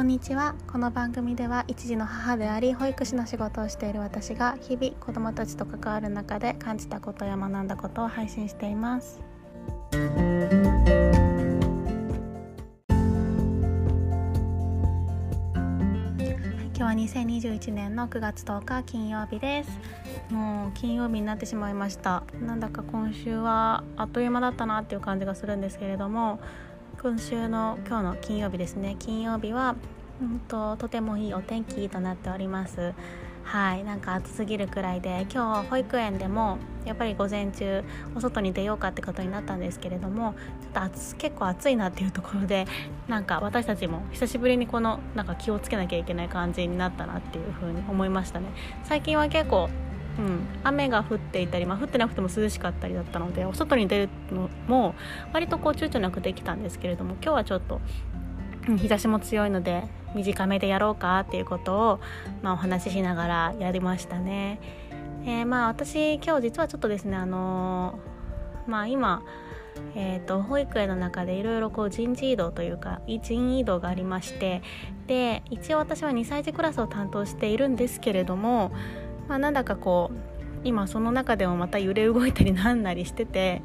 こんにちは。この番組では一児の母であり保育士の仕事をしている私が日々子どもたちと関わる中で感じたことや学んだことを配信しています。今日は2021年の9月10日金曜日です。もう金曜日になってしまいました。なんだか今週はあっという間だったなっていう感じがするんですけれども今週の今日の金曜日ですね。金曜日は、うんと、とてもいいお天気となっております。はい。なんか暑すぎるくらいで今日保育園でもやっぱり午前中お外に出ようかってことになったんですけれどもちょっと暑結構暑いなっていうところでなんか私たちも久しぶりにこのなんか気をつけなきゃいけない感じになったなっていうふうに思いましたね。最近は結構うん、雨が降っていたり、まあ、降ってなくても涼しかったりだったのでお外に出るのも割とこう躊躇なくできたんですけれども今日はちょっと、日差しも強いので短めでやろうかっていうことを、まあ、お話ししながらやりましたね。えー、まあ私今日実はちょっとですねあのー、まあ今えーと、保育園の中でいろいろ人事異動というか人員異動がありましてで一応私は2歳児クラスを担当しているんですけれどもまあ、なんだかこう今その中でもまた揺れ動いたりなんなりしてて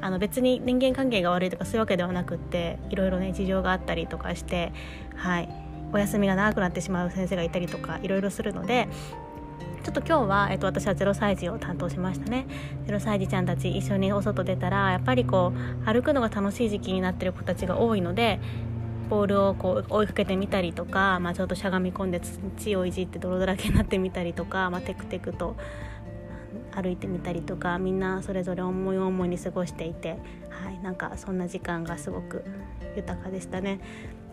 あの別に人間関係が悪いとかそういうわけではなくっていろいろね事情があったりとかしてはい。お休みが長くなってしまう先生がいたりとかいろいろするのでちょっと今日は、えっと、私は0歳児を担当しましたね。0歳児ちゃんたち一緒にお外出たらやっぱりこう歩くのが楽しい時期になってる子たちが多いのでボールをこう追いかけてみたりとか、まあ、ちょっとしゃがみ込んで土をいじって泥だらけになってみたりとか、まあ、テクテクと歩いてみたりとかみんなそれぞれ思い思いに過ごしていて、はい、なんかそんな時間がすごく豊かでしたね。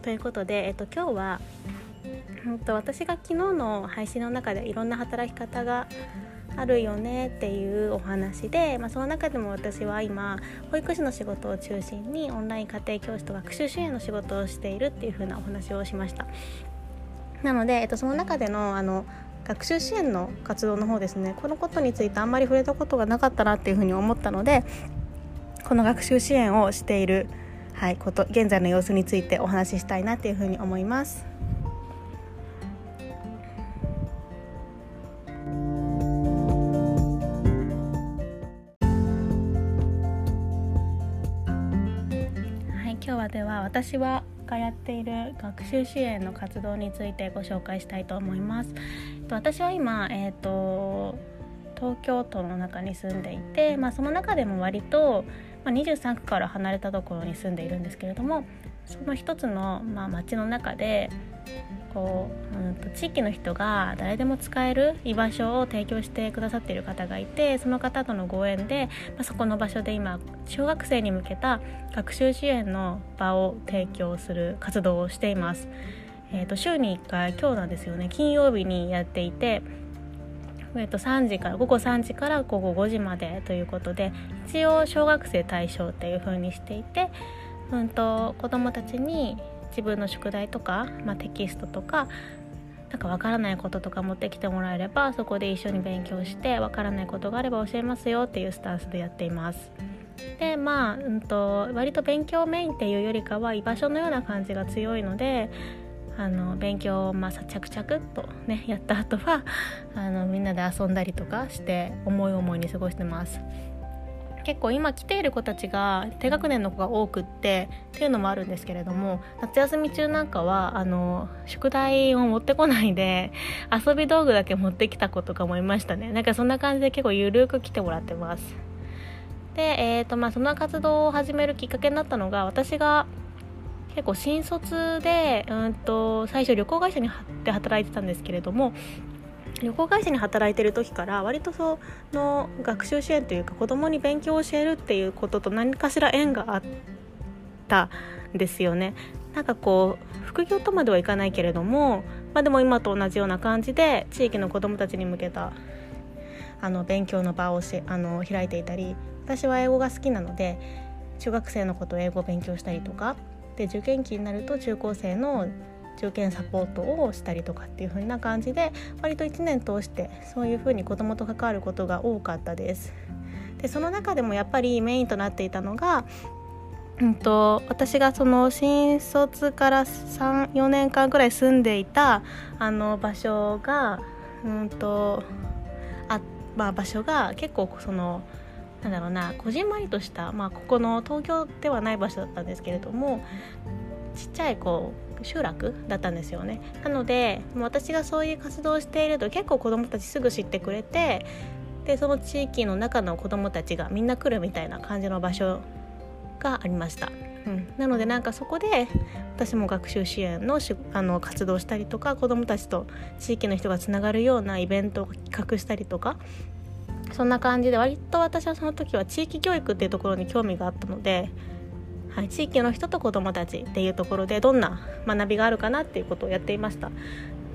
ということで、えっと、今日は、うんと、私が昨日の配信の中でいろんな働き方があるよねっていうお話で、まあ、その中でも私は今保育士の仕事を中心にオンライン家庭教師と学習支援の仕事をしているっていう風なお話をしましたなので、えっと、その中でのあの学習支援の活動の方ですねこのことについてあんまり触れたことがなかったなっていうふうに思ったのでこの学習支援をしている、はい、こと現在の様子についてお話ししたいなっていうふうに思います。では私はがやっている学習支援の活動についてご紹介したいと思います。私は今、えーと、東京都の中に住んでいて、まあ、その中でも割と、まあ、23区から離れたところに住んでいるんですけれどもその一つの、まあ、町の中でこう、うんと、地域の人が誰でも使える居場所を提供してくださっている方がいてその方とのご縁で、まあ、そこの場所で今小学生に向けた学習支援の場を提供する活動をしています。えーと、週に1回今日なんですよね金曜日にやっていてえっと、3時から午後3時から午後5時までということで一応小学生対象っていう風にしていて、うんと子どもたちに自分の宿題とか、まあ、テキストとかなんかわからないこととか持ってきてもらえればそこで一緒に勉強してわからないことがあれば教えますよっていうスタンスでやっています。でまあ、うんと、割と勉強メインっていうよりかは居場所のような感じが強いのであの勉強をまあ着々とねやった後は あのみんなで遊んだりとかして思い思いに過ごしてます。結構今来ている子たちが低学年の子が多くってっていうのもあるんですけれども夏休み中なんかはあの宿題を持ってこないで遊び道具だけ持ってきた子とかもいましたねなんかそんな感じで結構ゆるく来てもらってますで、えーとまあ、その活動を始めるきっかけになったのが私が結構新卒でうんと最初旅行会社にで働いてたんですけれども旅行会社に働いてる時から割とその学習支援というか子供に勉強を教えるっていうことと何かしら縁があったんですよね。なんかこう副業とまではいかないけれども、まあ、でも今と同じような感じで地域の子どもたちに向けたあの勉強の場をしあの開いていたり私は英語が好きなので中学生のこと英語を勉強したりとかで受験期になると中高生の中堅サポートをしたりとかっていう風な感じで割と1年通してそういう風に子どもと関わることが多かったです。でその中でもやっぱりメインとなっていたのがうんと、私がその新卒から34年間ぐらい住んでいたあの場所が、うんとあまあ、場所が結構そのなんだろうなこじんまりとした、まあ、ここの東京ではない場所だったんですけれどもちっちゃいこう集落だったんですよねなので私がそういう活動をしていると結構子どもたちすぐ知ってくれてでその地域の中の子どもたちがみんな来るみたいな感じの場所がありました。うん、なのでなんかそこで私も学習支援のしあの活動したりとか子どもたちと地域の人がつながるようなイベントを企画したりとかそんな感じで割と私はその時は地域教育っていうところに興味があったので、はい、地域の人と子どもたちっていうところでどんな学びがあるかなっていうことをやっていました。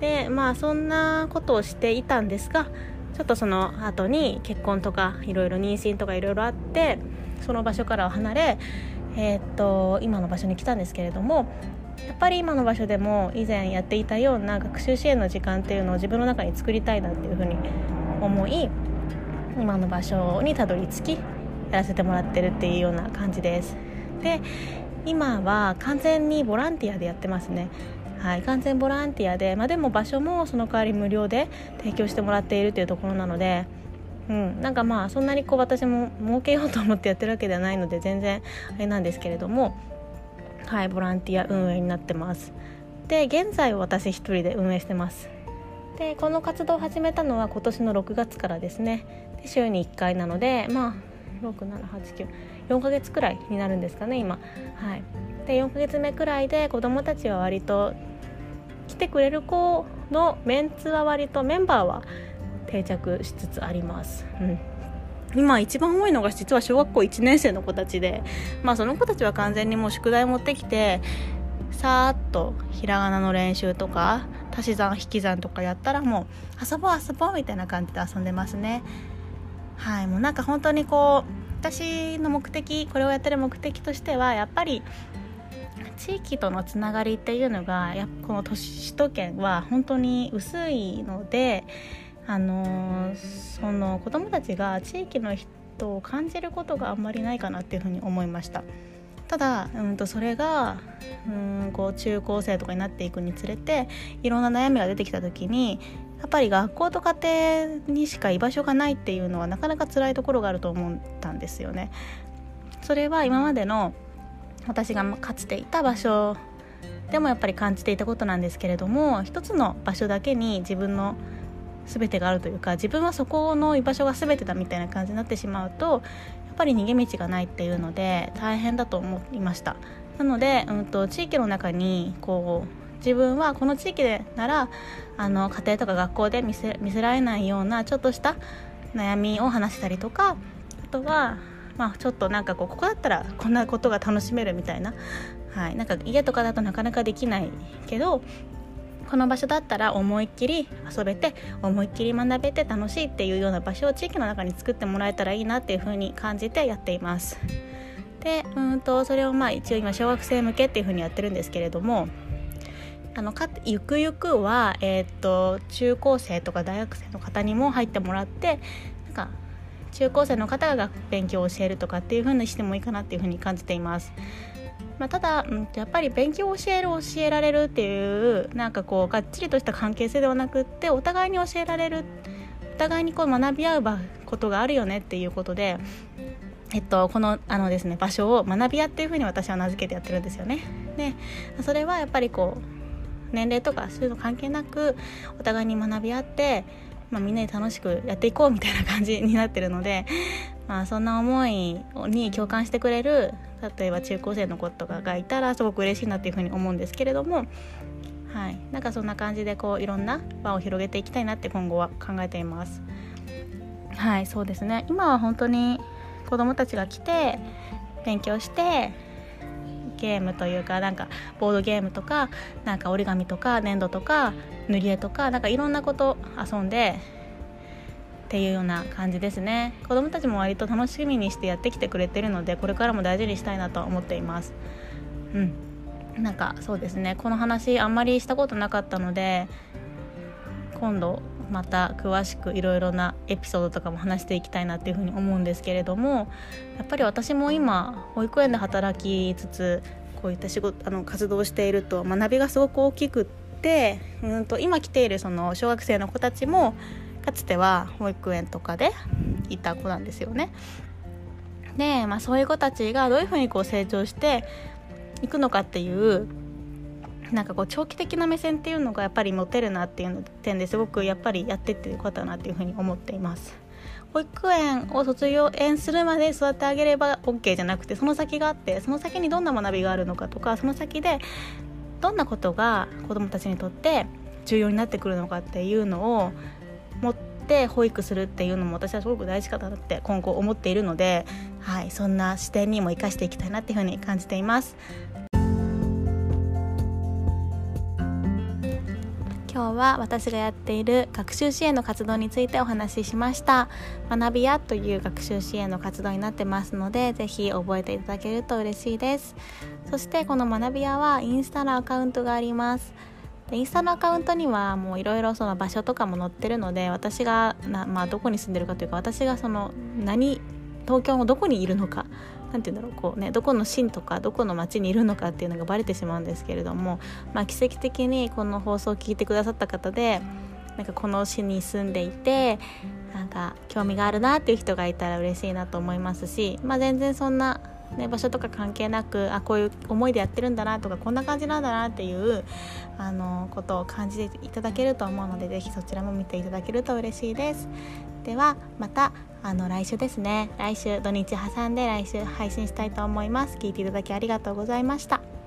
でまあそんなことをしていたんですがちょっとその後に結婚とかいろいろ妊娠とかいろいろあってその場所から離れ、えー、っと今の場所に来たんですけれどもやっぱり今の場所でも以前やっていたような学習支援の時間っていうのを自分の中に作りたいなっていうふうに思い今の場所にたどり着きやらせてもらってるっていうような感じです。で今は完全にボランティアでやってますね。はい、完全ボランティアで、まあ、でも場所もその代わり無料で提供してもらっているというところなので、うん、なんかまあそんなにこう私も儲けようと思ってやってるわけではないので全然あれなんですけれども、はい、ボランティア運営になってますで現在私一人で運営してますでこの活動を始めたのは今年の6月からですね。で週に1回なのでまあ67894ヶ月くらいになるんですかね今。はい。で4ヶ月目くらいで子どもたちは割と来てくれる子のメンツは割とメンバーは定着しつつあります。うん。今一番多いのが実は小学校1年生の子たちで、まあ、その子たちは完全にもう宿題持ってきてさーっとひらがなの練習とか足し算引き算とかやったらもう遊ぼう遊ぼうみたいな感じで遊んでますねはいもうなんか本当にこう私の目的これをやってる目的としてはやっぱり地域とのつながりっていうのがやこの都市首都圏は本当に薄いのであのその子どもたちが地域の人を感じることがあんまりないかなっていうふうに思いました。ただ、うん、とそれがうんこう中高生とかになっていくにつれていろんな悩みが出てきた時にやっぱり学校と家庭にしか居場所がないっていうのはなかなか辛いところがあると思ったんですよね。それは今までの私がかつていた場所でもやっぱり感じていたことなんですけれども一つの場所だけに自分の全てがあるというか自分はそこの居場所が全てだみたいな感じになってしまうとぱり逃げ道がないっていうので大変だと思いました。なので、うんと、地域の中にこう自分はこの地域でならあの家庭とか学校で見せ見せられないようなちょっとした悩みを話したりとかあとはまあ、ちょっとなんかこうここだったらこんなことが楽しめるみたいな,、はい、なんか家とかだとなかなかできないけどこの場所だったら思いっきり遊べて思いっきり学べて楽しいっていうような場所を地域の中に作ってもらえたらいいなっていうふうに感じてやっています。でうんとそれをまあ一応今小学生向けっていうふうにやってるんですけれどもあのかゆくゆくは、えー、っと中高生とか大学生の方にも入ってもらってなんか中高生の方が勉強を教えるとかっていう風にしてもいいかなっていう風に感じています。まあ、ただ、うん、やっぱり勉強を教える教えられるっていうなんかこうがっちりとした関係性ではなくってお互いに教えられるお互いにこう学び合うことがあるよねっていうことで、えっと、このあのですね場所を学び屋っていうふうに私は名付けてやってるんですよね。でそれはやっぱりこう年齢とかそういうの関係なくお互いに学び合ってまあ、みんなで楽しくやっていこうみたいな感じになってるので、まあ、そんな思いに共感してくれる例えば中高生の子とかがいたらすごく嬉しいなっていうふうに思うんですけれども、はい、なんかそんな感じでこういろんな場を広げていきたいなって今後は考えています。はいそうですね今は本当に子どもたちが来て勉強してゲームというかなんかボードゲームとかなんか折り紙とか粘土とか塗り絵とかなんかいろんなこと遊んでっていうような感じですね。子供たちも割と楽しみにしてやってきてくれてるのでこれからも大事にしたいなと思っています。うん。なんかそうですね。この話あんまりしたことなかったので今度また詳しくいろいろなエピソードとかも話していきたいなっていうふうに思うんですけれどもやっぱり私も今保育園で働きつつこういった仕事あの活動をしていると学びがすごく大きくってうんと今来ているその小学生の子たちもかつては保育園とかでいた子なんですよね。で、まあ、そういう子たちがどういうふうにこう成長していくのかっていうなんかこう長期的な目線っていうのがやっぱり持てるなっていう点ですごくやっぱりやってってよかったなっていうふうに思っています。保育園を卒業園するまで育ってあげれば OK じゃなくてその先があってその先にどんな学びがあるのかとかその先でどんなことが子どもたちにとって重要になってくるのかっていうのを持って保育するっていうのも私はすごく大事かなって今後思っているので、はい、そんな視点にも生かしていきたいなっていうふうに感じています。今日は私がやっている学習支援の活動についてお話ししました。学び屋という学習支援の活動になってますのでぜひ覚えていただけると嬉しいです。そしてこの学び屋はインスタのアカウントがあります。でインスタのアカウントにはもういろいろその場所とかも載ってるので私がな、まあ、どこに住んでるかというか私がその何東京のどこにいるのか何て言うんだろうこうねどこの市とかどこの町にいるのかっていうのがバレてしまうんですけれども、まあ、奇跡的にこの放送を聞いてくださった方でなんかこの市に住んでいてなんか興味があるなっていう人がいたら嬉しいなと思いますし、まあ、全然そんなね、場所とか関係なくあこういう思いでやってるんだなとかこんな感じなんだなっていうあのことを感じていただけると思うので是非そちらも見ていただけると嬉しいです。ではまたあの来週ですね。来週土日挟んで来週配信したいと思います。聞いていただきありがとうございました。